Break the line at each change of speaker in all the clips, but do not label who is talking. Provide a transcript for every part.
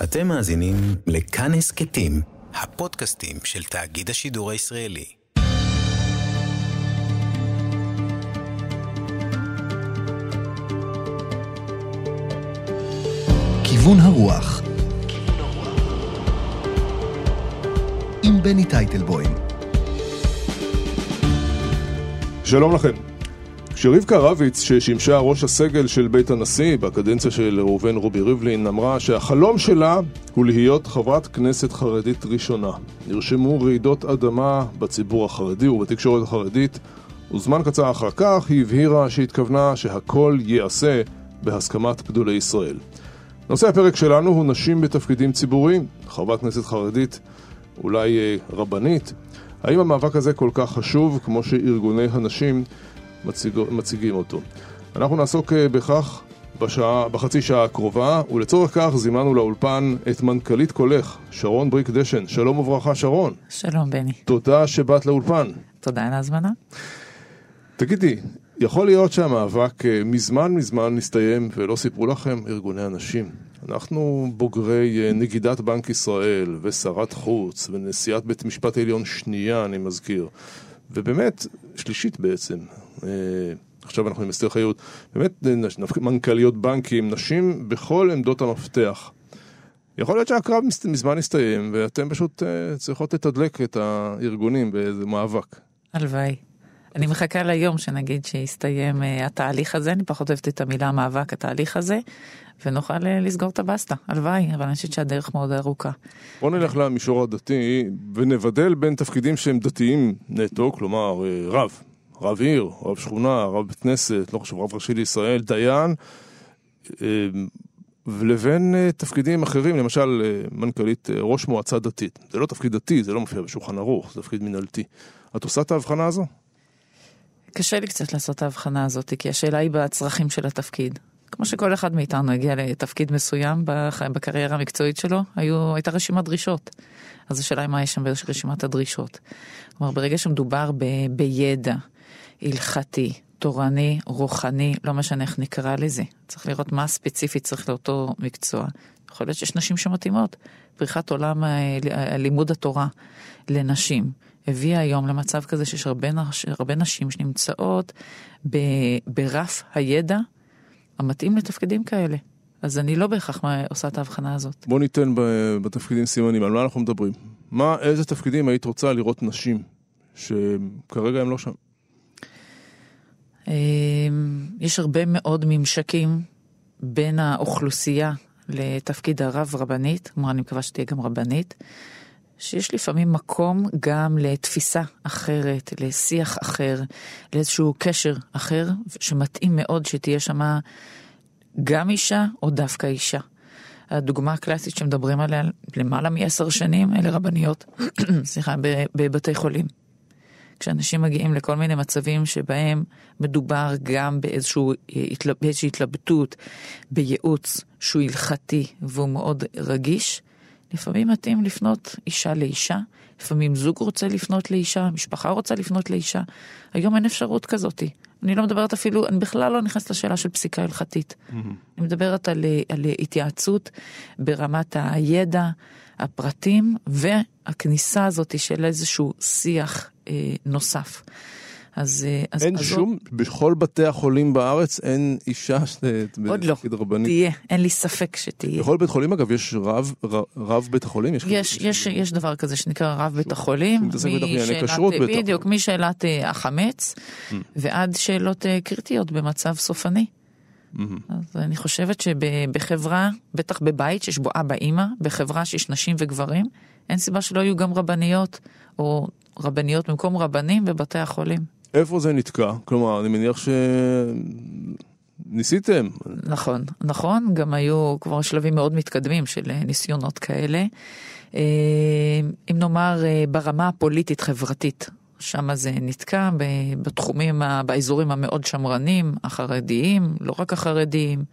אתם מאזינים לכאן הסכתים, הפודקאסטים של תאגיד השידור הישראלי.
כיוון הרוח עם בני טייטלבוים
שלום לכם. כשרבקה רביץ, ששימשה ראש הסגל של בית הנשיא בקדנציה של ראובן רובי ריבלין, אמרה שהחלום שלה הוא להיות חברת כנסת חרדית ראשונה. נרשמו רעידות אדמה בציבור החרדי ובתקשורת החרדית, וזמן קצר אחר כך היא הבהירה שהתכוונה שהכל ייעשה בהסכמת גדולי ישראל. נושא הפרק שלנו הוא נשים בתפקידים ציבוריים, חברת כנסת חרדית, אולי אה, רבנית. האם המאבק הזה כל כך חשוב כמו שארגוני הנשים מציג, מציגים אותו? אנחנו נעסוק אה, בכך בשעה, בחצי שעה הקרובה, ולצורך כך זימנו לאולפן את מנכ"לית קולך, שרון בריק דשן. שלום וברכה, שרון.
שלום, בני.
תודה שבאת לאולפן.
תודה על ההזמנה.
תגידי, יכול להיות שהמאבק אה, מזמן מזמן נסתיים ולא סיפרו לכם ארגוני הנשים. אנחנו בוגרי אה, נגידת בנק ישראל ושרת חוץ ונשיאת בית משפט עליון שנייה, אני מזכיר. ובאמת, שלישית בעצם. אה, עכשיו אנחנו עם אסתר חיות. באמת, מנכ"ליות בנקים, נשים בכל עמדות המפתח. יכול להיות שהקרב מזמן הסתיים ואתם פשוט צריכות לתדלק את הארגונים באיזה מאבק.
הלוואי. אני מחכה ליום שנגיד שיסתיים uh, התהליך הזה, אני פחות אוהבת את המילה מאבק, התהליך הזה, ונוכל uh, לסגור את הבסטה, הלוואי, אבל אני חושבת שהדרך מאוד ארוכה.
בוא נלך למישור הדתי ונבדל בין תפקידים שהם דתיים נטו, כלומר רב, רב עיר, רב שכונה, רב בית כנסת, לא חשוב, רב ראשי לישראל, דיין, uh, ולבין uh, תפקידים אחרים, למשל uh, מנכ"לית uh, ראש מועצה דתית. זה לא תפקיד דתי, זה לא מופיע בשולחן ערוך, זה תפקיד מנהלתי. את עושה את ההבחנה הזו?
קשה לי קצת לעשות את ההבחנה הזאת, כי השאלה היא בצרכים של התפקיד. כמו שכל אחד מאיתנו הגיע לתפקיד מסוים בקריירה המקצועית שלו, היו, הייתה רשימת דרישות. אז השאלה היא מה יש שם ברשימת הדרישות. כלומר, ברגע שמדובר ב, בידע הלכתי, תורני, רוחני, לא משנה איך נקרא לזה, צריך לראות מה ספציפית צריך לאותו מקצוע. יכול להיות שיש נשים שמתאימות. פריחת עולם לימוד התורה לנשים. הביאה היום למצב כזה שיש הרבה, נש, הרבה נשים שנמצאות ב, ברף הידע המתאים לתפקידים כאלה. אז אני לא בהכרח עושה את ההבחנה הזאת.
בוא ניתן בתפקידים סימנים, על מה אנחנו מדברים? מה, איזה תפקידים היית רוצה לראות נשים שכרגע הם לא שם?
אמ, יש הרבה מאוד ממשקים בין האוכלוסייה לתפקיד הרב רבנית, כלומר אני מקווה שתהיה גם רבנית. שיש לפעמים מקום גם לתפיסה אחרת, לשיח אחר, לאיזשהו קשר אחר, שמתאים מאוד שתהיה שמה גם אישה או דווקא אישה. הדוגמה הקלאסית שמדברים עליה למעלה מעשר שנים, אלה רבניות, סליחה, בבתי חולים. כשאנשים מגיעים לכל מיני מצבים שבהם מדובר גם באיזשהו, באיזושהי התלבטות, בייעוץ שהוא הלכתי והוא מאוד רגיש, לפעמים מתאים לפנות אישה לאישה, לפעמים זוג רוצה לפנות לאישה, משפחה רוצה לפנות לאישה. היום אין אפשרות כזאת. אני לא מדברת אפילו, אני בכלל לא נכנסת לשאלה של פסיקה הלכתית. Mm-hmm. אני מדברת על, על התייעצות ברמת הידע, הפרטים והכניסה הזאת של איזשהו שיח אה, נוסף. אז...
אה, אז אין אז שום, עוד... בכל בתי החולים בארץ אין אישה
עוד לא, רבנית. תהיה, אין לי ספק שתהיה.
בכל בית חולים אגב יש רב, רב, רב בית החולים?
יש, יש, יש, יש דבר כזה שנקרא רב בית החולים. בדיוק, משאלת uh, החמץ mm. ועד שאלות uh, קריטיות במצב סופני. Mm-hmm. אז אני חושבת שבחברה, בטח בבית שיש בו אבא אימא, בחברה שיש נשים וגברים, אין סיבה שלא יהיו גם רבניות או רבניות במקום רבנים בבתי החולים.
איפה זה נתקע? כלומר, אני מניח ש... ניסיתם.
נכון, נכון, גם היו כבר שלבים מאוד מתקדמים של אה, ניסיונות כאלה. אה, אם נאמר אה, ברמה הפוליטית-חברתית, שם זה נתקע בתחומים, באזורים המאוד שמרנים, החרדיים, לא רק החרדיים.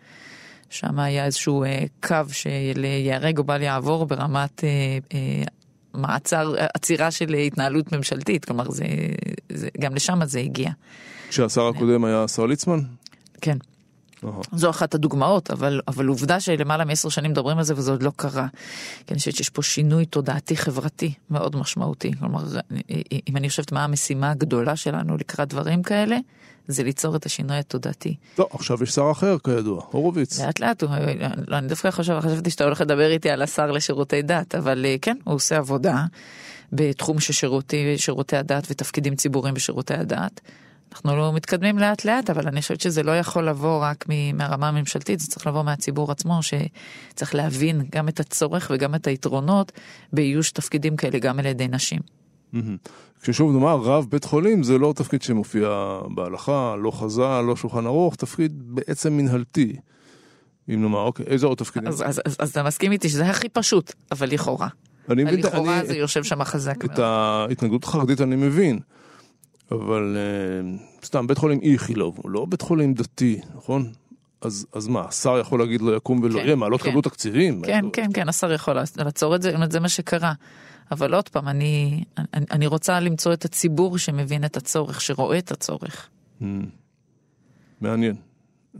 שם היה איזשהו קו שייהרג או בל יעבור ברמת מעצר, עצירה של התנהלות ממשלתית, כלומר זה, זה גם לשם זה הגיע.
כשהשר הקודם היה השר ליצמן?
כן. זו אחת הדוגמאות, אבל, אבל עובדה שלמעלה מעשר שנים מדברים על זה וזה עוד לא קרה. כי אני חושבת שיש פה שינוי תודעתי חברתי מאוד משמעותי. כלומר, אם אני חושבת מה המשימה הגדולה שלנו לקראת דברים כאלה, זה ליצור את השינוי התודעתי.
לא, עכשיו יש שר אחר כידוע, הורוביץ.
לאט לאט, הוא, לא, אני דווקא חושב, חשבתי שאתה הולך לדבר איתי על השר לשירותי דת, אבל אה, כן, הוא עושה עבודה בתחום של שירותי, שירותי הדת ותפקידים ציבוריים בשירותי הדת. אנחנו לא מתקדמים לאט לאט, אבל אני חושבת שזה לא יכול לבוא רק מהרמה הממשלתית, זה צריך לבוא מהציבור עצמו, שצריך להבין גם את הצורך וגם את היתרונות באיוש תפקידים כאלה גם על ידי נשים.
כששוב נאמר, רב בית חולים זה לא תפקיד שמופיע בהלכה, לא חז"ל, לא שולחן ערוך, תפקיד בעצם מנהלתי. אם נאמר, אוקיי, איזה עוד תפקידים?
אז, אז, אז, אז אתה מסכים איתי שזה הכי פשוט, אבל לכאורה.
אני מבין,
לכאורה
אני-
זה יושב שם חזק
את
מאוד.
ההתנגדות החרדית אני מבין, אבל אה, סתם, בית חולים איכילוב, הוא לא בית חולים דתי, נכון? אז, אז מה, השר יכול להגיד לו יקום ולא
כן,
יהיה, מה, לא
כן.
תקבלו תקציבים?
כן,
לא-
כן, כן, השר יכול לעצור את זה, זה מה שקרה. אבל עוד פעם, אני, אני, אני רוצה למצוא את הציבור שמבין את הצורך, שרואה את הצורך.
Mm. מעניין.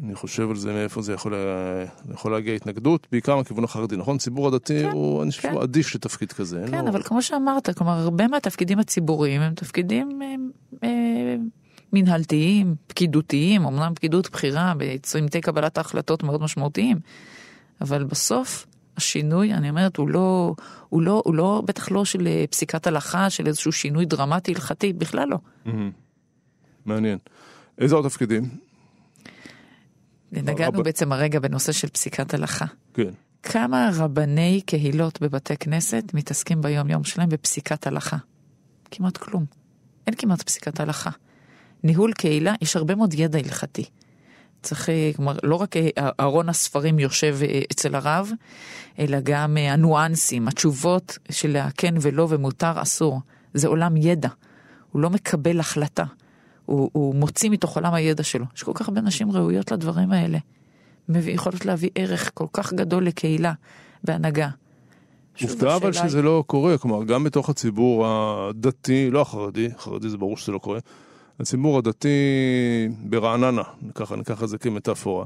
אני חושב על זה מאיפה זה יכול, לה- יכול להגיע התנגדות, בעיקר מהכיוון החרדי, נכון? ציבור הדתי
כן,
הוא, אני חושב,
כן.
שהוא אדיש לתפקיד כזה.
כן,
לו-
אבל כמו שאמרת, כלומר, הרבה מהתפקידים הציבוריים הם תפקידים אה, אה, מנהלתיים, פקידותיים, אמנם פקידות בכירה בצמתי קבלת ההחלטות מאוד משמעותיים, אבל בסוף השינוי, אני אומרת, הוא לא, הוא לא, הוא לא, בטח לא של אה, פסיקת הלכה, של איזשהו שינוי דרמטי הלכתי, בכלל לא.
מהמם. מעניין. איזה עוד תפקידים?
נגענו
רב-
בעצם הרגע בנושא של פסיקת הלכה.
כן.
כמה רבני קהילות בבתי כנסת מתעסקים ביום יום שלהם בפסיקת הלכה? כמעט כלום. אין כמעט פסיקת הלכה. ניהול קהילה, יש הרבה מאוד ידע הלכתי. צריך, אה, כלומר, לא רק אה, ארון הספרים יושב אה, אצל הרב, אלא גם אה, הניואנסים, התשובות של הכן ולא ומותר אסור. זה עולם ידע. הוא לא מקבל החלטה. הוא, הוא מוציא מתוך עולם הידע שלו. יש כל כך הרבה נשים ראויות לדברים האלה. מביא, יכולות להביא ערך כל כך גדול לקהילה בהנהגה. שוב,
עובדה אבל
השאלה היא-
שזה לא קורה, כלומר גם בתוך הציבור הדתי, לא החרדי, חרדי זה ברור שזה לא קורה, הציבור הדתי ברעננה, ככה ניקח את זה כמטאפורה.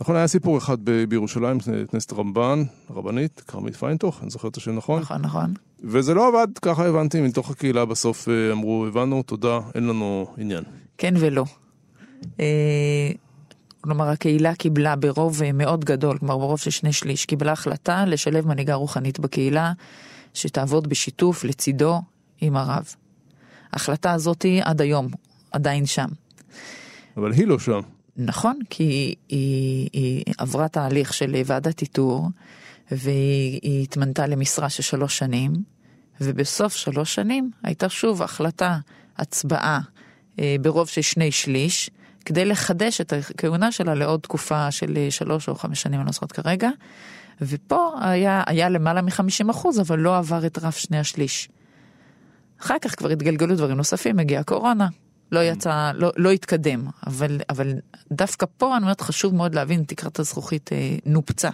נכון, היה סיפור אחד בירושלים, כנסת רמב"ן, רבנית, כרמית פיינטוך, אני זוכר את השם נכון,
נכון, נכון.
וזה לא עבד, ככה הבנתי, מתוך הקהילה בסוף אה, אמרו, הבנו, תודה, אין לנו עניין.
כן ולא. אה, כלומר, הקהילה קיבלה ברוב אה, מאוד גדול, כלומר ברוב של שני שליש, קיבלה החלטה לשלב מנהיגה רוחנית בקהילה, שתעבוד בשיתוף לצידו עם הרב. ההחלטה הזאת עד היום, עדיין שם.
אבל היא לא שם.
נכון, כי היא, היא עברה תהליך של ועדת איתור, והיא היא התמנתה למשרה של שלוש שנים, ובסוף שלוש שנים הייתה שוב החלטה, הצבעה אה, ברוב של שני שליש, כדי לחדש את הכהונה שלה לעוד תקופה של אה, שלוש או חמש שנים, אני לא זוכרת כרגע, ופה היה, היה למעלה מ-50 אחוז, אבל לא עבר את רף שני השליש. אחר כך כבר התגלגלו דברים נוספים, הגיעה הקורונה, לא יצא, לא, לא התקדם, אבל, אבל דווקא פה אני אומרת חשוב מאוד להבין, תקרת הזכוכית אה, נופצה,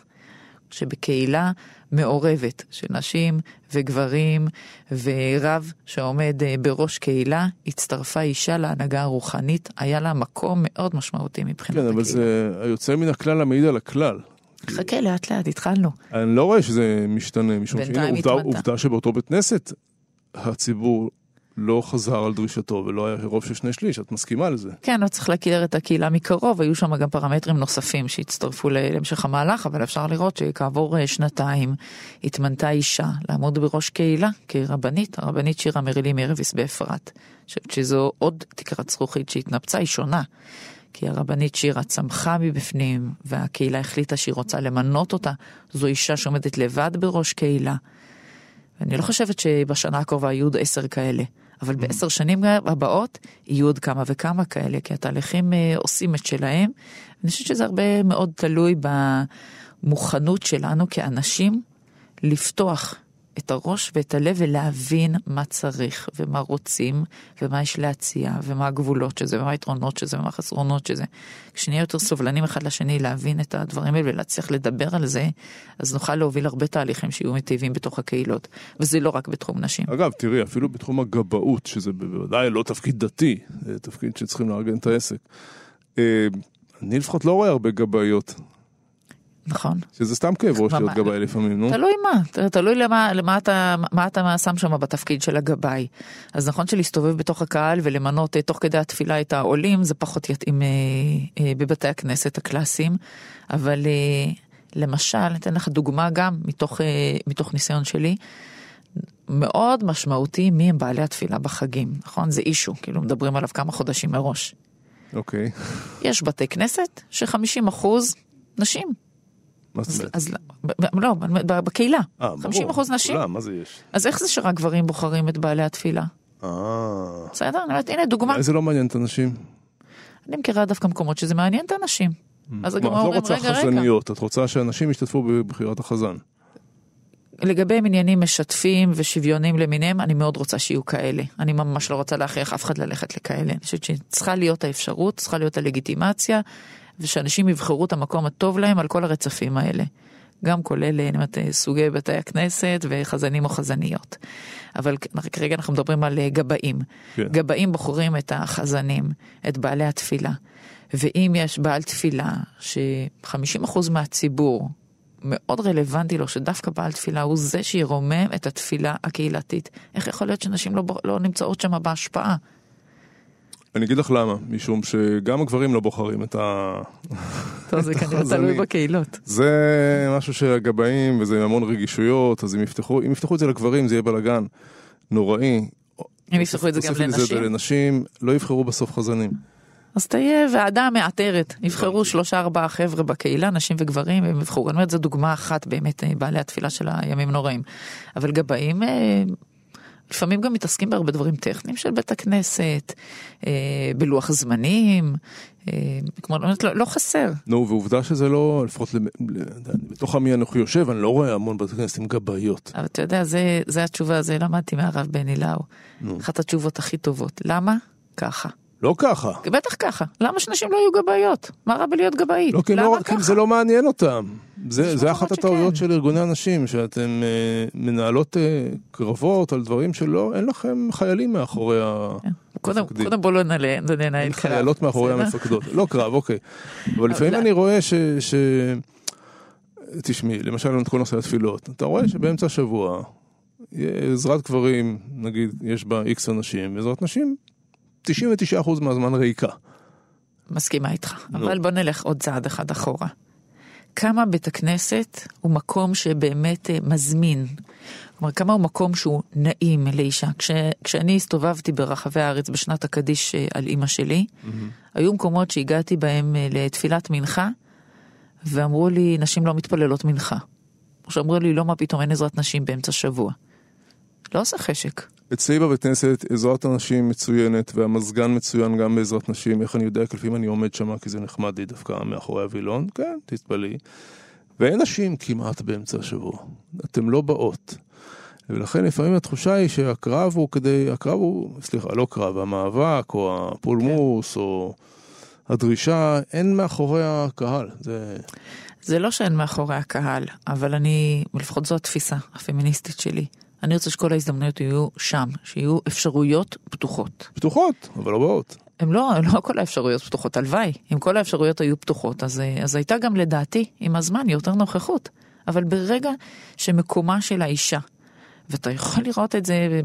שבקהילה מעורבת של נשים וגברים ורב שעומד אה, בראש קהילה, הצטרפה אישה להנהגה הרוחנית, היה לה מקום מאוד משמעותי מבחינת
כן, אבל
הקהילה.
זה היוצא מן הכלל המעיד על הכלל.
חכה לאט לאט, התחלנו.
אני לא רואה שזה משתנה, משום שהנה עובדה. עובדה שבאותו בית כנסת הציבור לא חזר על דרישתו ולא היה רוב של שני שליש, את מסכימה לזה?
כן, לא צריך להכיר את הקהילה מקרוב, היו שם גם פרמטרים נוספים שהצטרפו להמשך המהלך, אבל אפשר לראות שכעבור אה, שנתיים התמנתה אישה לעמוד בראש קהילה כרבנית, הרבנית שירה מרילי מרביס באפרת. אני חושבת שזו עוד תקרת זכוכית שהתנפצה, היא שונה. כי הרבנית שירה צמחה מבפנים, והקהילה החליטה שהיא רוצה למנות אותה. זו אישה שעומדת לבד בראש קהילה. ואני לא חושבת שבשנה הקרובה יהיו עוד עשר כאלה, אבל בעשר שנים הבאות יהיו עוד כמה וכמה כאלה, כי התהליכים אה, עושים את שלהם. אני חושבת שזה הרבה מאוד תלוי במוכנות שלנו כאנשים לפתוח את הראש ואת הלב ולהבין מה צריך ומה רוצים ומה יש להציע ומה הגבולות של זה ומה היתרונות של זה ומה החסרונות של זה. כשנהיה יותר סובלנים אחד לשני להבין את הדברים האלה ולהצליח לדבר על זה, אז נוכל להוביל הרבה תהליכים שיהיו מיטיבים בתוך הקהילות. וזה לא רק בתחום נשים.
אגב, תראי, אפילו בתחום הגבאות, שזה בוודאי לא תפקיד דתי, זה תפקיד שצריכים לארגן את העסק. אה, אני לפחות לא רואה הרבה גבאיות,
נכון.
שזה סתם כאב ראש להיות גבאי לפעמים, נו.
תלוי מה, תלוי למה, למה אתה, מה אתה שם שם בתפקיד של הגבאי. אז נכון שלהסתובב בתוך הקהל ולמנות אה, תוך כדי התפילה את העולים, זה פחות יתאים אה, אה, בבתי הכנסת הקלאסיים, אבל אה, למשל, אתן לך דוגמה גם מתוך, אה, מתוך ניסיון שלי. מאוד משמעותי מי הם בעלי התפילה בחגים, נכון? זה אישו, כאילו מדברים עליו כמה חודשים מראש.
אוקיי.
יש בתי כנסת ש-50 אחוז נשים. אז? אז לא, לא, בקהילה,
אה, ברור,
50 אחוז נשים. אז איך זה שרק גברים בוחרים את בעלי התפילה?
אה...
בסדר? אני אומרת, הנה דוגמה.
אולי זה לא מעניין את הנשים.
אני מכירה דווקא מקומות שזה מעניין את הנשים. אז
כלומר,
הגמרא
את לא
אומרים,
רוצה
רגע, רגע.
חזניות, את רוצה שאנשים ישתתפו בבחירת החזן.
לגבי מניינים משתפים ושוויונים למיניהם, אני מאוד רוצה שיהיו כאלה. אני ממש לא רוצה להכריח אף אחד ללכת לכאלה. אני חושבת שצריכה להיות האפשרות, צריכה להיות הלגיטימציה, ושאנשים יבחרו את המקום הטוב להם על כל הרצפים האלה. גם כולל אני אומרת, סוגי בתי הכנסת וחזנים או חזניות. אבל כרגע אנחנו מדברים על אה, גבאים.
כן.
גבאים בוחרים את החזנים, את בעלי התפילה. ואם יש בעל תפילה ש-50% מהציבור מאוד רלוונטי לו שדווקא בעל תפילה הוא זה שירומם את התפילה הקהילתית. איך יכול להיות שנשים לא, לא נמצאות שם בהשפעה?
אני אגיד לך למה, משום שגם הגברים לא בוחרים את ה...
טוב, זה כנראה. תלוי בקהילות.
זה משהו שהגבאים, וזה עם המון רגישויות, אז אם יפתחו, אם יפתחו את זה לגברים זה יהיה בלאגן נוראי.
אם יפתחו את זה גם לנשים,
לנשים, לא יבחרו בסוף חזנים.
אז תהיה ועדה מאתרת. יבחרו שלושה ארבעה חבר'ה בקהילה, נשים וגברים, והם יבחרו. אני אומרת, זו דוגמה אחת באמת, אה, בעלי התפילה של הימים נוראים. אבל גבאים... לפעמים גם מתעסקים בהרבה דברים טכניים של בית הכנסת, אה, בלוח זמנים, אה, כמו, אומרת, לא, לא חסר.
נו, ועובדה שזה לא, לפחות למ- בתוך עמי אנוכי יושב, אני לא רואה המון בתי כנסת עם גבאיות.
אבל אתה יודע, זה, זה התשובה, זה למדתי מהרב בני לאו.
נו.
אחת התשובות הכי טובות. למה? ככה.
לא ככה.
בטח ככה. למה שנשים לא יהיו גבאיות? מה רע בלהיות גבאית?
לא, כי לא? כי זה לא מעניין אותם. זה, זה אחת הטעויות. של ארגוני הנשים, שאתם אה, מנהלות אה, קרבות על דברים שלא, אין לכם חיילים מאחורי ה...
קודם,
מפקדים.
קודם בוא לא ננהל,
אין
קרב.
חיילות מאחורי? המפקדות. לא קרב, אוקיי. אבל לפעמים. אני רואה ש... ש... תשמעי, למשל עם כל נושא התפילות, אתה רואה שבאמצע השבוע, עזרת גברים, נגיד, יש בה איקס אנשים, ועזרת נשים, 99% מהזמן ריקה.
מסכימה איתך.
נו.
אבל בוא נלך עוד צעד אחד אחורה. כמה בית הכנסת הוא מקום שבאמת אה, מזמין. כלומר, כמה הוא מקום שהוא נעים לאישה. כש, כשאני הסתובבתי ברחבי הארץ בשנת הקדיש אה, על אימא שלי, היו מקומות שהגעתי בהם אה, לתפילת מנחה, ואמרו לי, נשים לא מתפללות מנחה. או שאמרו לי, לא, מה פתאום, אין עזרת נשים באמצע שבוע. לא עושה חשק.
אצלי בבית כנסת עזרת הנשים מצוינת, והמזגן מצוין גם בעזרת נשים. איך אני יודע? כי לפעמים אני עומד שם, כי זה נחמד לי דווקא מאחורי הווילון. כן, תתפלאי. ואין נשים כמעט באמצע השבוע. אתן לא באות. ולכן לפעמים התחושה היא שהקרב הוא כדי, הקרב הוא, סליחה, לא קרב, המאבק, או הפולמוס, או הדרישה, אין מאחורי הקהל. זה...
זה לא שאין מאחורי הקהל, אבל אני, לפחות זו התפיסה הפמיניסטית שלי. אני רוצה שכל ההזדמנויות יהיו שם, שיהיו אפשרויות פתוחות.
פתוחות, אבל לא באות.
הם לא, לא כל האפשרויות פתוחות, הלוואי. אם כל האפשרויות היו פתוחות, אז, אה, אז הייתה גם לדעתי, עם הזמן, יותר נוכחות. אבל ברגע שמקומה של האישה, ואתה יכול לראות את זה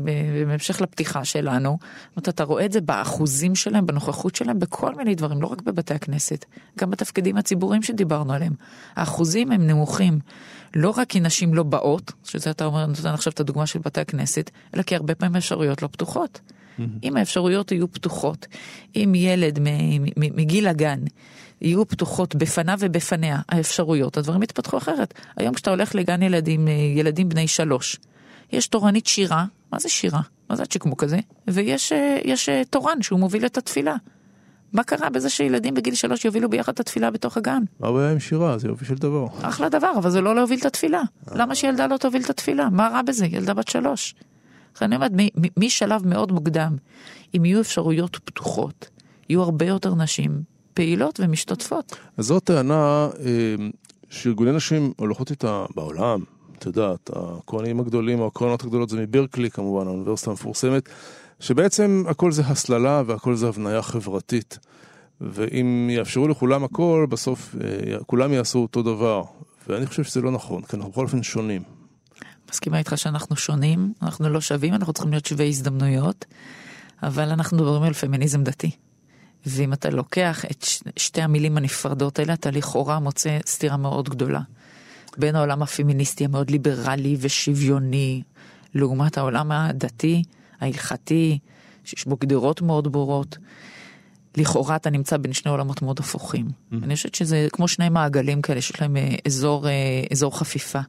בהמשך לפתיחה שלנו, זאת אומרת, אתה רואה את זה באחוזים שלהם, בנוכחות שלהם, בכל מיני דברים, לא רק בבתי הכנסת, גם בתפקידים הציבוריים שדיברנו עליהם. האחוזים הם נמוכים, לא רק כי נשים לא באות, שזה אתה אומר, נותן עכשיו את הדוגמה של בתי הכנסת, אלא כי הרבה פעמים האפשרויות לא פתוחות. אם האפשרויות יהיו פתוחות, אם ילד מגיל הגן יהיו פתוחות בפניו ובפניה האפשרויות, הדברים יתפתחו אחרת. היום כשאתה הולך לגן ילדים, אה, ילדים בני שלוש, יש תורנית שירה, מה זה שירה? מה זה הצ'יקמוק הזה? ויש אה, יש, אה, תורן שהוא מוביל את התפילה. מה קרה בזה שילדים בגיל שלוש יובילו ביחד את התפילה בתוך הגן?
מה הבעיה עם שירה? זה יופי של דבר.
אחלה דבר, אבל זה לא להוביל את התפילה. למה שילדה לא תוביל את התפילה? מה רע בזה? ילדה בת שלוש. אני אומרת, משלב מאוד מוקדם, אם יהיו אפשרויות פתוחות, יהיו הרבה יותר נשים פעילות ומשתתפות.
אז זו טענה אה, שארגוני נשים הולכות איתה בעולם, את יודעת, הכהנים הגדולים או הקרנות הגדולות זה מברקלי כמובן, האוניברסיטה המפורסמת, שבעצם הכל זה הסללה והכל זה הבניה חברתית. ואם יאפשרו לכולם הכל, בסוף אה, כולם יעשו אותו דבר. ואני חושב שזה לא נכון, כי אנחנו בכל אופן שונים.
מסכימה איתך שאנחנו שונים, אנחנו לא שווים, אנחנו צריכים להיות שווי הזדמנויות, אבל אנחנו מדברים על פמיניזם דתי. ואם אתה לוקח את שתי המילים הנפרדות האלה, אתה לכאורה מוצא סתירה מאוד גדולה. בין העולם הפמיניסטי המאוד ליברלי ושוויוני, לעומת העולם הדתי, ההלכתי, שיש בו גדרות מאוד ברורות. לכאורה אתה נמצא בין שני עולמות מאוד הפוכים. אני חושבת שזה כמו שני מעגלים כאלה שיש להם אה, אזור, אה, אזור חפיפה.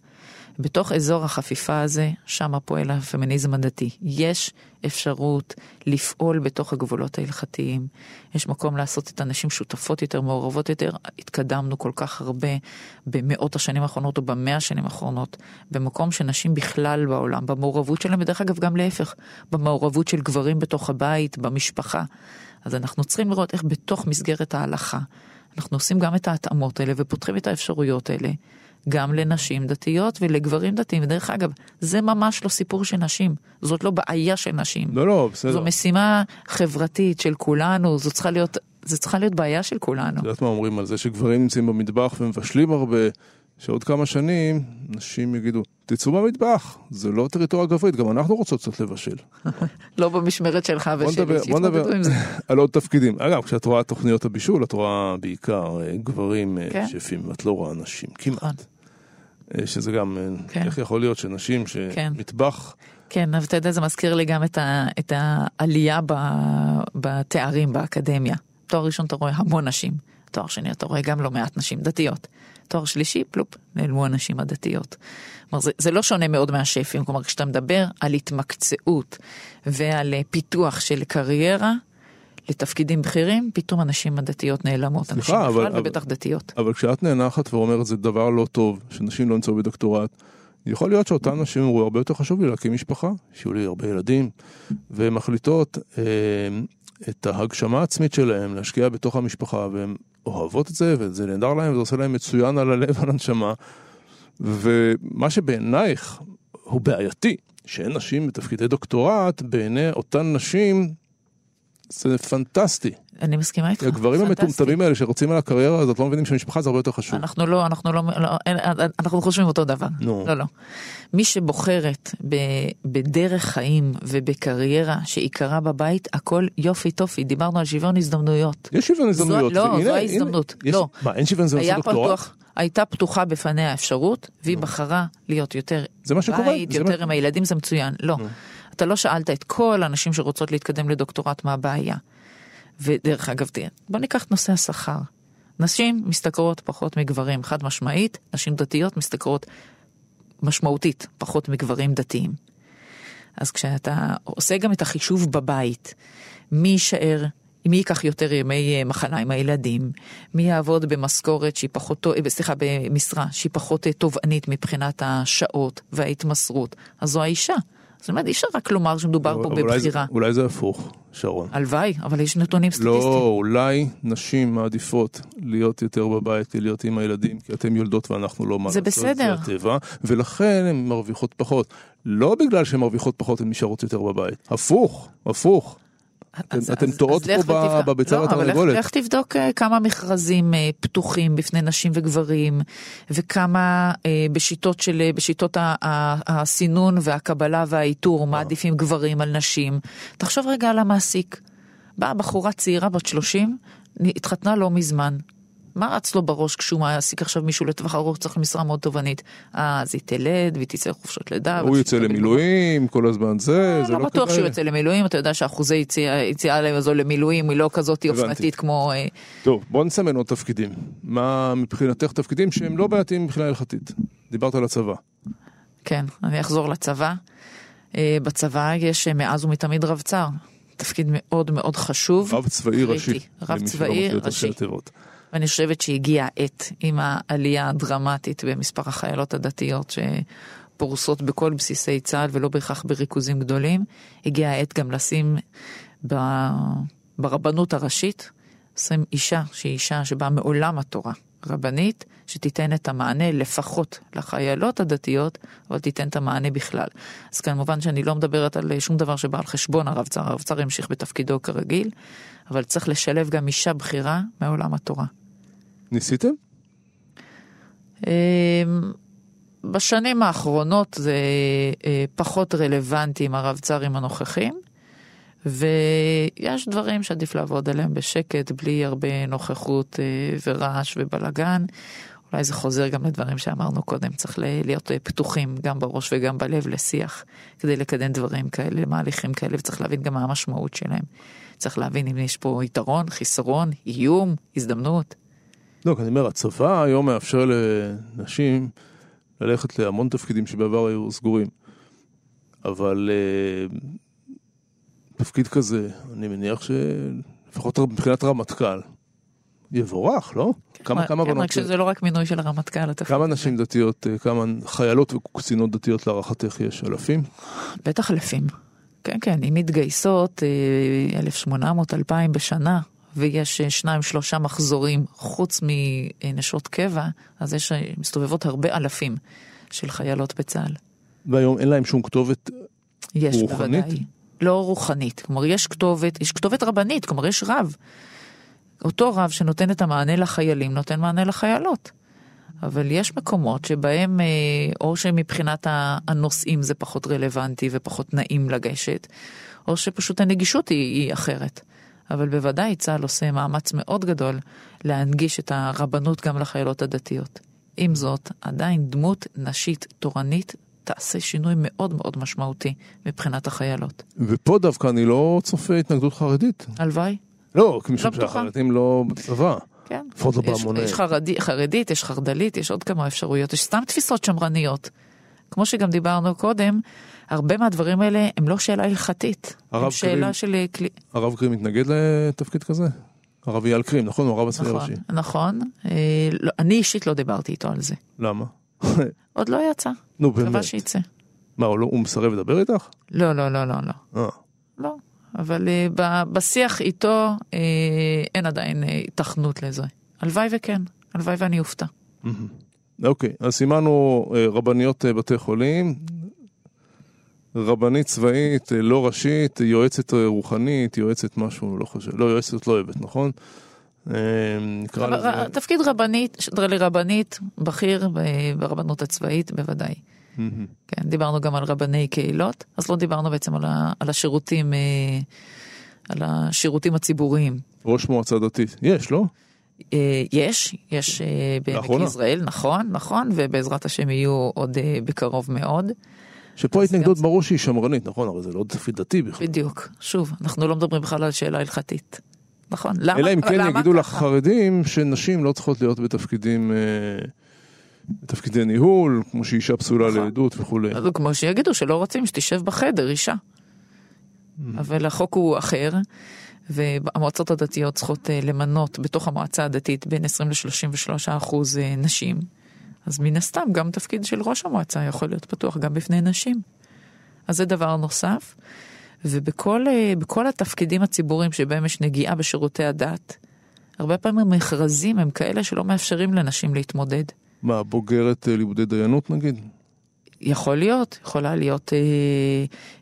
בתוך אזור החפיפה הזה, שם פועל הפמיניזם הדתי. יש אפשרות לפעול בתוך הגבולות ההלכתיים. יש מקום לעשות את הנשים שותפות יותר, מעורבות יותר. התקדמנו כל כך הרבה במאות השנים האחרונות או במאה השנים האחרונות, במקום שנשים בכלל בעולם, במעורבות שלהם, ודרך אגב גם להפך, במעורבות של גברים בתוך הבית, במשפחה. אז אנחנו צריכים לראות איך בתוך מסגרת ההלכה אנחנו עושים גם את ההתאמות האלה ופותחים את האפשרויות האלה גם לנשים דתיות ולגברים דתיים. ודרך אגב, זה ממש לא סיפור של נשים, זאת לא בעיה של נשים.
לא, לא, בסדר.
זו משימה חברתית של כולנו, זו צריכה להיות, זו צריכה להיות בעיה של כולנו.
את יודעת מה אומרים על זה שגברים נמצאים במטבח ומבשלים הרבה, שעוד כמה שנים נשים יגידו, תצאו מהמטבח, זה לא טריטוריה גברית, גם אנחנו רוצות קצת לבשל.
לא במשמרת שלך ושלי, שיתמודדו עם זה.
על עוד תפקידים. אגב, כשאת רואה תוכניות הבישול, את רואה בעיקר אה, גברים אה,
כן.
שפים, את לא רואה נשים,
נכון.
כמעט. אה, שזה גם,
כן.
איך יכול להיות שנשים
כן.
שמטבח,
כן, אבל אתה יודע, זה מזכיר לי גם את, ה, את העלייה ב, בתארים באקדמיה. תואר ראשון אתה רואה המון נשים, תואר שני אתה רואה גם לא מעט נשים דתיות. תואר שלישי, פלופ, נעלמו הנשים הדתיות. כלומר, זה, זה לא שונה מאוד מהשפים, כלומר, כשאתה מדבר על התמקצעות ועל אה, פיתוח של קריירה לתפקידים בכירים, פתאום הנשים הדתיות נעלמות.
סליחה,
הנשים
אבל-
בכלל
אבל-
ובטח דתיות.
אבל כשאת נאנחת ואומרת זה דבר לא טוב, שנשים לא נמצאו בדוקטורט, יכול להיות שאותן נשים אמרו, הרבה יותר חשוב לי להקים משפחה, שיהיו לי הרבה ילדים, והן מחליטות אה, את ההגשמה העצמית שלהן, להשקיע בתוך המשפחה, והן אוהבות את זה, וזה נהדר להן, וזה עושה להן מצוין על הלב ועל הנשמה. ומה שבעינייך הוא בעייתי, שאין נשים בתפקידי דוקטורט, בעיני אותן נשים זה פנטסטי.
אני מסכימה איתך.
כי הגברים
פנטסטי.
המטומטמים האלה שרוצים על הקריירה הזאת לא מבינים שמשפחה זה הרבה יותר חשוב.
אנחנו לא, אנחנו לא, לא אין, אנחנו חושבים אותו דבר.
נו.
לא, לא. מי שבוחרת ב, בדרך חיים ובקריירה שעיקרה בבית, הכל יופי טופי. דיברנו על שוויון הזדמנויות.
יש שוויון הזדמנויות.
לא,
והנה,
זו
הנה,
ההזדמנות.
יש-
לא.
מה, אין שוויון הזדמנויות?
פתוח, הייתה פתוחה בפניה האפשרות, והיא בחרה להיות יותר
זה מה שקורה,
בית, יותר עם הילדים, זה מצוין. לא. אתה לא שאלת את כל הנשים שרוצות להתקדם לדוקטורט מה הבעיה. ודרך אגב, בוא ניקח את נושא השכר. נשים משתכרות פחות מגברים, חד משמעית, נשים דתיות משתכרות משמעותית פחות מגברים דתיים. אז כשאתה עושה גם את החישוב בבית, מי יישאר, מי ייקח יותר ימי אה, מחלה עם הילדים, מי יעבוד במשכורת שהיא פחות, אה, סליחה, במשרה שהיא פחות אה, תובענית מבחינת השעות וההתמסרות, אז זו האישה. זאת אומרת, אי אפשר רק לומר שמדובר פה
אולי זה-
בבחירה.
אולי זה הפוך, שרון.
הלוואי, אבל יש נתונים סטטיסטיים.
לא, אולי נשים מעדיפות להיות יותר בבית להיות עם הילדים, כי אתן יולדות ואנחנו לא מה
זה
לעשות,
בסדר.
זה הטבע, ולכן הן מרוויחות פחות. לא בגלל שהן מרוויחות פחות, הן נשארות יותר בבית. הפוך, הפוך.
אז-
טועות פה. בביצה
לא,
והתרנגולת.
לך- תבדוק אה, כמה מכרזים אה, פתוחים בפני נשים וגברים, וכמה אה, בשיטות של, בשיטות הסינון והקבלה והאיתור מעדיפים גברים על נשים. תחשוב רגע על המעסיק. באה בחורה צעירה בת 30, התחתנה לא מזמן. מה רץ לו בראש כשהוא מעסיק עכשיו מישהו לטווח ארוך צריך משרה מאוד תובענית? אה, אז היא תלד והיא תצא לחופשות לידה.
הוא יוצא למילואים כל הזמן, זה, זה
לא
לא
בטוח שהוא
כדאי.
יוצא למילואים, אתה יודע שאחוזי יציאה יציאה הזו למילואים היא לא כזאת. אופנתית כמו... אה,
טוב, בוא נסמן עוד תפקידים. מה מבחינתך תפקידים שהם לא בעייתיים מבחינה הלכתית? דיברת על הצבא.
כן, אני אחזור לצבא. אה, בצבא יש אה, מאז ומתמיד רב צר. תפקיד מאוד מאוד חשוב.
רב צבאי. ראשי.
רב צבאי
ראשי.
ואני חושבת שהגיעה העת עם העלייה הדרמטית במספר החיילות הדתיות שפורסות בכל בסיסי צה"ל ולא בהכרח בריכוזים גדולים. הגיעה העת גם לשים ב... ברבנות הראשית, לשים אישה שהיא אישה שבאה מעולם התורה, רבנית שתיתן את המענה לפחות לחיילות הדתיות, אבל תיתן את המענה בכלל. אז כמובן שאני לא מדברת על שום דבר שבא על חשבון הרב צר, הרב צר ימשיך בתפקידו כרגיל, אבל צריך לשלב גם אישה בכירה מעולם התורה.
ניסיתם?
אמ, בשנים האחרונות זה אה, פחות רלוונטי עם הרב צרים הנוכחים, ויש דברים שעדיף לעבוד עליהם בשקט, בלי הרבה נוכחות אה, ורעש ובלאגן. אולי זה חוזר גם לדברים שאמרנו קודם, צריך להיות אה, פתוחים גם בראש וגם בלב לשיח, כדי לקדם דברים כאלה, מהליכים כאלה, וצריך להבין גם מה המשמעות שלהם. צריך להבין אם יש פה יתרון, חיסרון, איום, הזדמנות.
לא, אני אומר, הצבא היום מאפשר לנשים ללכת להמון תפקידים שבעבר היו סגורים. אבל uh, תפקיד כזה, אני מניח שלפחות מבחינת רמטכ"ל, יבורך, לא?
כן, כמה, כמה כן, בנות... רק שזה לא רק מינוי של הרמטכ"ל,
כמה נשים דתיות, אה, כמה חיילות וקצינות דתיות להערכתך יש? אלפים?
בטח אלפים. כן, כן, אם מתגייסות 1,800, אה, 2,000 בשנה, ויש אה, שניים שלושה מחזורים חוץ מנשות קבע, אז יש, אה, מסתובבות הרבה אלפים של חיילות בצה"ל.
והיום אין להם שום כתובת
יש, רוחנית? בוודאי. לא רוחנית, כלומר יש כתובת, יש כתובת רבנית, כלומר יש רב. אותו רב שנותן את המענה לחיילים, נותן מענה לחיילות. אבל יש מקומות שבהם, אה, או שמבחינת הנושאים זה פחות רלוונטי ופחות נעים לגשת, או שפשוט הנגישות היא, היא אחרת. אבל בוודאי צה"ל עושה מאמץ מאוד גדול להנגיש את הרבנות גם לחיילות הדתיות. עם זאת, עדיין דמות נשית תורנית תעשה שינוי מאוד מאוד משמעותי מבחינת החיילות.
ופה דווקא אני לא צופה התנגדות חרדית.
הלוואי.
לא, משום לא שהחרדים לא בצבא.
כן. לפחות לא בהמוני. יש חרדי, חרדית, יש חרד"לית, יש עוד כמה אפשרויות, יש סתם תפיסות שמרניות. כמו שגם דיברנו קודם, הרבה מהדברים האלה הם לא שאלה הלכתית, הם שאלה קרים, של... כלי...
הרב קרים מתנגד לתפקיד כזה? הרב אייל קרים, נכון? הוא הרב הצבאי
נכון, הראשי. נכון, אה, לא, אני אישית לא דיברתי איתו על זה.
למה?
עוד לא יצא.
נו באמת. מקווה
שיצא.
מה, הוא, לא, הוא מסרב לדבר איתך?
לא, לא, לא, לא, לא. אה. לא, אבל אה, ב, בשיח איתו אה, אין עדיין אה, התכנות לזה. הלוואי וכן, הלוואי ואני אופתע.
אוקיי, אז סימנו אה, רבניות אה, בתי חולים, רבנית צבאית, אה, לא ראשית, יועצת רוחנית, יועצת משהו, לא חושב, לא יועצת לא אוהבת, נכון?
נקרא לזה... תפקיד רבנית, רבנית, בכיר ברבנות הצבאית, בוודאי. כן, דיברנו גם על רבני קהילות, אז לא דיברנו בעצם על, ה, על השירותים, על השירותים הציבוריים.
ראש מועצה דתית, יש, לא?
אה, יש, יש אה, בעמק יזרעאל, נכון, נכון, ובעזרת השם יהיו עוד אה, בקרוב מאוד.
שפה ההתנגדות. ברור שהיא שמרנית, נכון? הרי זה לא תפקיד דתי בכלל.
בדיוק, שוב, אנחנו לא מדברים בכלל על שאלה הלכתית. נכון,
למה? אלא אם כן יגידו לך חרדים שנשים לא צריכות להיות בתפקידים, בתפקידי ניהול, כמו שאישה פסולה נכון. לעדות וכולי.
כמו שיגידו שלא רוצים שתשב בחדר אישה. Mm. אבל החוק הוא אחר. והמועצות הדתיות צריכות אה, למנות בתוך המועצה הדתית בין 20 ל-33 אחוז אה, נשים. אז מן הסתם גם תפקיד של ראש המועצה יכול להיות פתוח גם בפני נשים. אז זה דבר נוסף. ובכל אה, התפקידים הציבוריים שבהם יש נגיעה בשירותי הדת, הרבה פעמים המכרזים הם כאלה שלא מאפשרים לנשים להתמודד.
מה, בוגרת לימודי דיינות נגיד?
יכול להיות, יכולה להיות אה,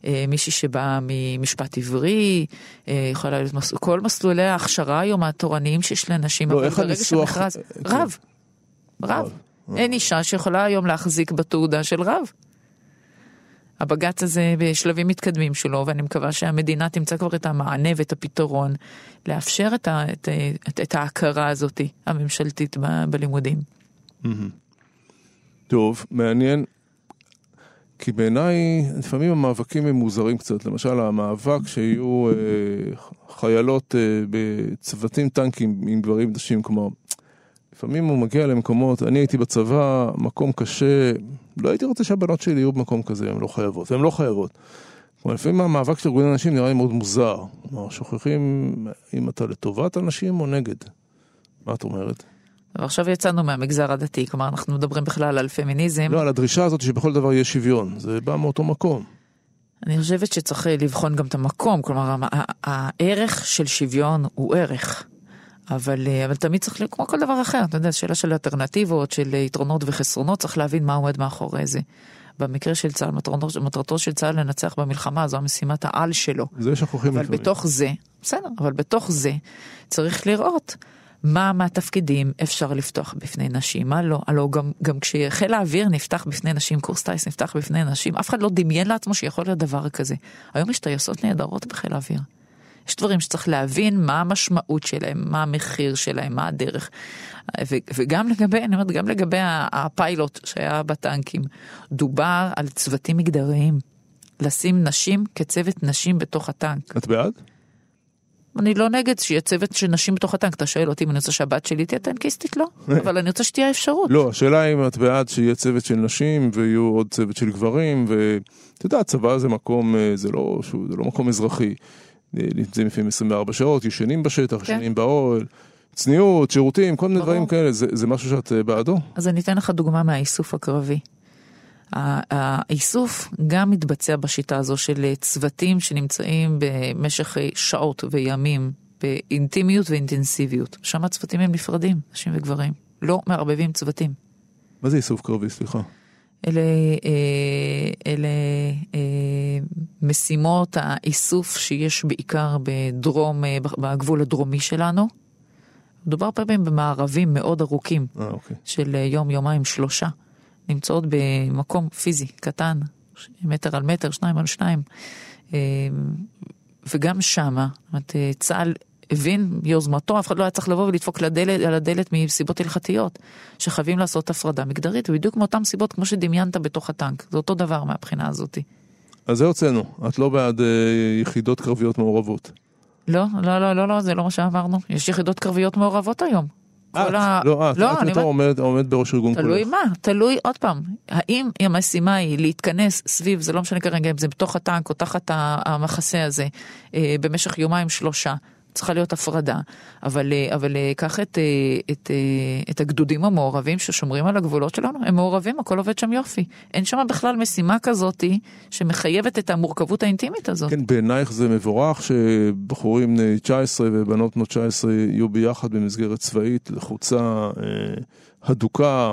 אה, מישהי שבאה ממשפט עברי, אה, יכולה להיות מס... כל מסלולי ההכשרה היום התורניים שיש לאנשים,
לא, איך הניסוח...
שמכרז, אה, כן. רב, רב. אין אישה שיכולה היום להחזיק בתעודה של רב. הבג"ץ הזה בשלבים מתקדמים שלו, ואני מקווה שהמדינה תמצא כבר את המענה ואת הפתרון, לאפשר את, ה, את, את, את ההכרה הזאת הממשלתית ב, בלימודים.
טוב, מעניין. כי בעיניי לפעמים המאבקים הם מוזרים קצת. למשל המאבק שיהיו אה, חיילות אה, בצוותים טנקים עם גברים נשים, כלומר, לפעמים הוא מגיע למקומות, אני הייתי בצבא, מקום קשה, לא הייתי רוצה שהבנות שלי יהיו במקום כזה, הן לא חייבות, והן לא חייבות. כלומר, לפעמים המאבק של ארגוני הנשים נראה לי מאוד מוזר. כלומר, שוכחים אם אתה לטובת הנשים או נגד. מה את אומרת?
ועכשיו יצאנו מהמגזר הדתי, כלומר אנחנו מדברים בכלל על פמיניזם.
לא, על הדרישה הזאת שבכל דבר יהיה שוויון, זה בא מאותו מקום.
אני חושבת שצריך לבחון גם את המקום, כלומר הערך של שוויון הוא ערך, אבל, אה, אבל תמיד צריך, כמו כל דבר אחר, אתה יודע, שאלה של אלטרנטיבות, של יתרונות וחסרונות, צריך להבין מה עומד מאחורי זה. במקרה של צה"ל, מטרתו, מטרתו של צה"ל לנצח במלחמה, זו המשימת העל שלו.
זה שכוחים
אבל
לפעמים.
בתוך זה, בסדר, אבל בתוך זה צריך לראות מה מהתפקידים אפשר לפתוח בפני נשים, מה לא. הלוא גם, גם כשחיל האוויר נפתח בפני נשים, קורס טיס נפתח בפני נשים, אף אחד לא דמיין לעצמו שיכול להיות דבר כזה. היום יש טייסות נהדרות בחיל האוויר. יש דברים שצריך להבין מה המשמעות שלהם, מה המחיר שלהם, מה הדרך. וגם לגבי, אני אומרת, גם לגבי הפיילוט שהיה בטנקים, דובר על צוותים מגדריים. לשים נשים כצוות נשים בתוך הטנק.
את בעד?
אני לא נגד שיהיה צוות של נשים בתוך הטנק, אתה שואל אותי אם אני רוצה שהבת שלי תהיה טנקיסטית? לא. אבל אני רוצה שתהיה אפשרות.
לא, השאלה אם את בעד שיהיה צוות של נשים ויהיו עוד צוות של גברים, ואתה יודע, צבא זה מקום, אה, זה לא, זה לא מקום אזרחי. אה, נמצאים לפעמים 24 שעות, ישנים בשטח,
כן.
ישנים באוהל, צניעות, שירותים, כל מיני
ברור.
דברים כאלה, זה, זה משהו שאת אה, בעדו?
אז אני אתן לך דוגמה מהאיסוף הקרבי. האיסוף גם מתבצע בשיטה הזו של צוותים שנמצאים במשך אה, שעות וימים באינטימיות ואינטנסיביות. שם הצוותים הם נפרדים, נשים וגברים. לא מערבבים צוותים.
מה זה איסוף קרבי, סליחה?
אלה, אה, אלה אה, משימות האיסוף שיש בעיקר בדרום, אה, בגבול הדרומי שלנו. מדובר פעמים במערבים מאוד ארוכים
אה, אוקיי.
של אה, יום, יומיים, שלושה. נמצאות במקום פיזי קטן, מטר על מטר, שניים על שניים. וגם שמה, זאת אומרת, צה"ל הבין מיוזמתו, אף אחד לא היה צריך לבוא ולדפוק לדלת, על הדלת מסיבות הלכתיות, שחייבים לעשות הפרדה מגדרית, ובדיוק מאותן סיבות כמו שדמיינת בתוך הטנק. זה אותו דבר מהבחינה הזאת.
אז זה הוצאנו, את לא בעד אה, יחידות קרביות מעורבות.
לא, לא, לא, לא, לא, זה לא מה שאמרנו. יש יחידות קרביות מעורבות היום. כל ה-
את, לא את,
לא,
את בתור
אומרת-
עומד, בראש ארגון
תלוי
כולך.
מה, תלוי עוד פעם, האם המשימה היא להתכנס סביב, זה לא משנה כרגע אם זה בתוך הטנק או תחת המחסה הזה, אה, במשך יומיים שלושה, צריכה להיות הפרדה, אבל, אה, אבל אה, קח את, אה, את, את הגדודים המעורבים ששומרים על הגבולות שלנו, הם מעורבים, הכל עובד שם יופי. אין שם בכלל משימה כזאתי שמחייבת את המורכבות האינטימית הזאת.
כן, בעינייך זה מבורך שבחורים בני 19 ובנות בנות 19 יהיו ביחד במסגרת צבאית לחוצה הדוקה,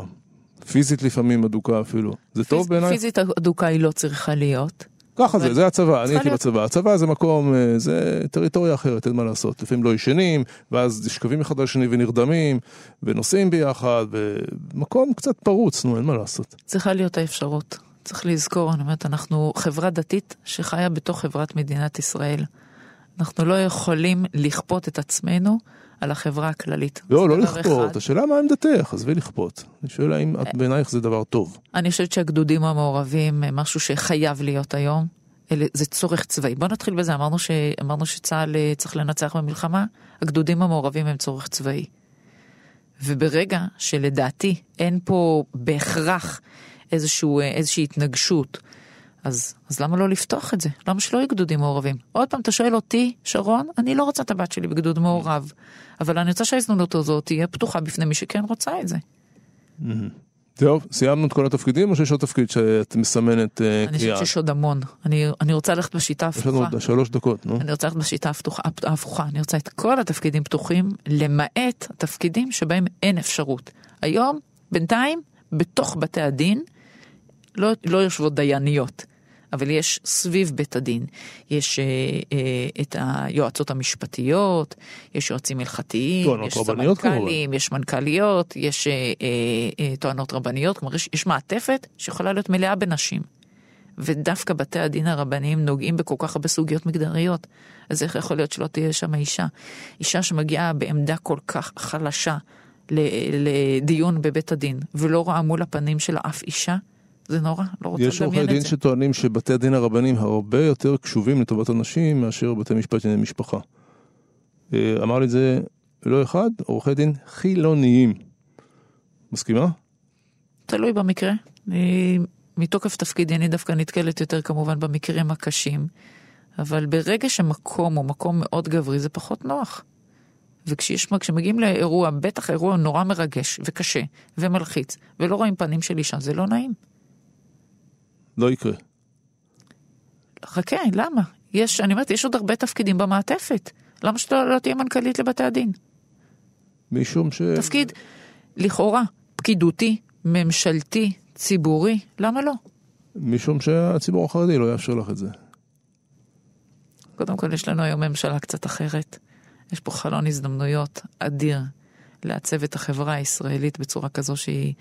פיזית לפעמים הדוקה אפילו. זה טוב
פיז-
בעינייך?
פיזית אדוקה היא לא צריכה להיות.
ככה זה, זה הצבא, אני הייתי בצבא. הצבא זה מקום, אה, זה טריטוריה אחרת, אין מה לעשות. לפעמים לא ישנים, ואז נשכבים אחד על השני ונרדמים, ונוסעים ביחד, ומקום קצת פרוץ, נו, אין מה לעשות.
צריכה להיות האפשרות. צריך לזכור, אני אומרת, אנחנו חברה דתית שחיה בתוך חברת מדינת ישראל. אנחנו לא יכולים לכפות את עצמנו על החברה הכללית.
לא, לא לכפות,
אחד.
השאלה מה עמדתך, עזבי לכפות. אני שואל האם את- בעינייך זה דבר טוב.
אני חושבת שהגדודים המעורבים הם משהו שחייב להיות היום. אלה, זה צורך צבאי. בוא נתחיל בזה, אמרנו, ש, אמרנו שצה"ל אה, צריך לנצח במלחמה, הגדודים המעורבים הם צורך צבאי. וברגע שלדעתי אין פה בהכרח איזשהו, אה, איזושהי התנגשות, אז, אז למה לא לפתוח את זה? למה שלא יהיו גדודים מעורבים? עוד פעם, אתה שואל אותי, שרון, אני לא רוצה את הבת שלי בגדוד מעורב, אבל אני רוצה שההזדמנות הזאת תהיה פתוחה בפני מי שכן רוצה את זה.
טוב, סיימנו את כל התפקידים, או שיש עוד תפקיד שאת מסמנת אה,
אני? חושבת שיש עוד המון. אני, אני רוצה ללכת בשיטה
יש לנו. עוד שלוש דקות, נו.
אני רוצה ללכת בשיטה הפתוחה, ההפוכה. אני רוצה את כל התפקידים פתוחים, למעט התפקידים שבהם אין אפשרות. היום, בינתיים, בתוך בתי הדין, לא, לא יושבות דייניות. אבל יש סביב בית הדין, יש אה, אה, את היועצות המשפטיות, יש יועצים הלכתיים, יש סמנכ"לים, יש מנכ"ליות, יש אה, אה, אה, טוענות רבניות, כלומר יש, יש מעטפת שיכולה להיות מלאה בנשים. ודווקא בתי הדין הרבניים נוגעים בכל כך הרבה סוגיות מגדריות. אז איך יכול להיות שלא תהיה שם אישה? אישה שמגיעה בעמדה כל כך חלשה לדיון בבית הדין, ולא רואה מול הפנים שלה אף אישה, זה נורא, לא רוצה
יש עורכי
לדמיין
דין
את זה.
שטוענים שבתי הדין הרבניים הרבה יותר קשובים לטובת הנשים מאשר בתי משפט לענייני משפחה. אה, אמר לי את זה לא אחד, עורכי דין חילוניים. מסכימה?
תלוי במקרה. אני, מתוקף תפקידי אני דווקא נתקלת יותר כמובן במקרים הקשים, אבל ברגע שמקום הוא מקום מאוד גברי זה פחות נוח. וכשיש, כשמגיעים לאירוע, בטח אירוע נורא מרגש וקשה ומלחיץ, ולא רואים פנים של אישה, זה לא נעים.
לא יקרה.
חכה, למה? יש, אני אומרת, יש עוד הרבה תפקידים במעטפת. למה שאתה לא תהיה מנכ"לית לבתי הדין?
משום ש...
תפקיד לכאורה פקידותי, ממשלתי, ציבורי, למה לא?
משום שהציבור החרדי לא יאפשר לך את זה.
קודם כל, יש לנו היום ממשלה קצת אחרת. יש פה חלון הזדמנויות אדיר לעצב את החברה הישראלית בצורה כזו שהיא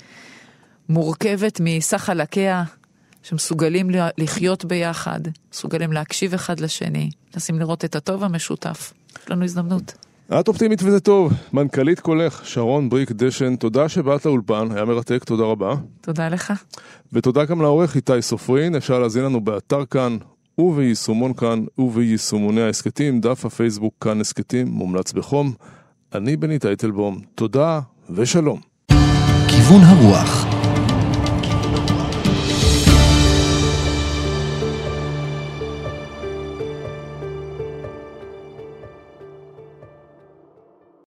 מורכבת מסך חלקיה, שמסוגלים לחיות ביחד, מסוגלים להקשיב אחד לשני, לשים לראות את הטוב המשותף. יש לנו הזדמנות.
את אופטימית וזה טוב. מנכ"לית קולך, שרון בריק דשן, תודה שבאת לאולפן, היה מרתק, תודה רבה.
תודה לך.
ותודה גם לעורך איתי סופרין, אפשר להזין לנו באתר כאן וביישומון כאן וביישומוני ההסכתים, דף הפייסבוק כאן הסכתים, מומלץ בחום. אני בני טייטלבום, תודה ושלום.
כיוון הרוח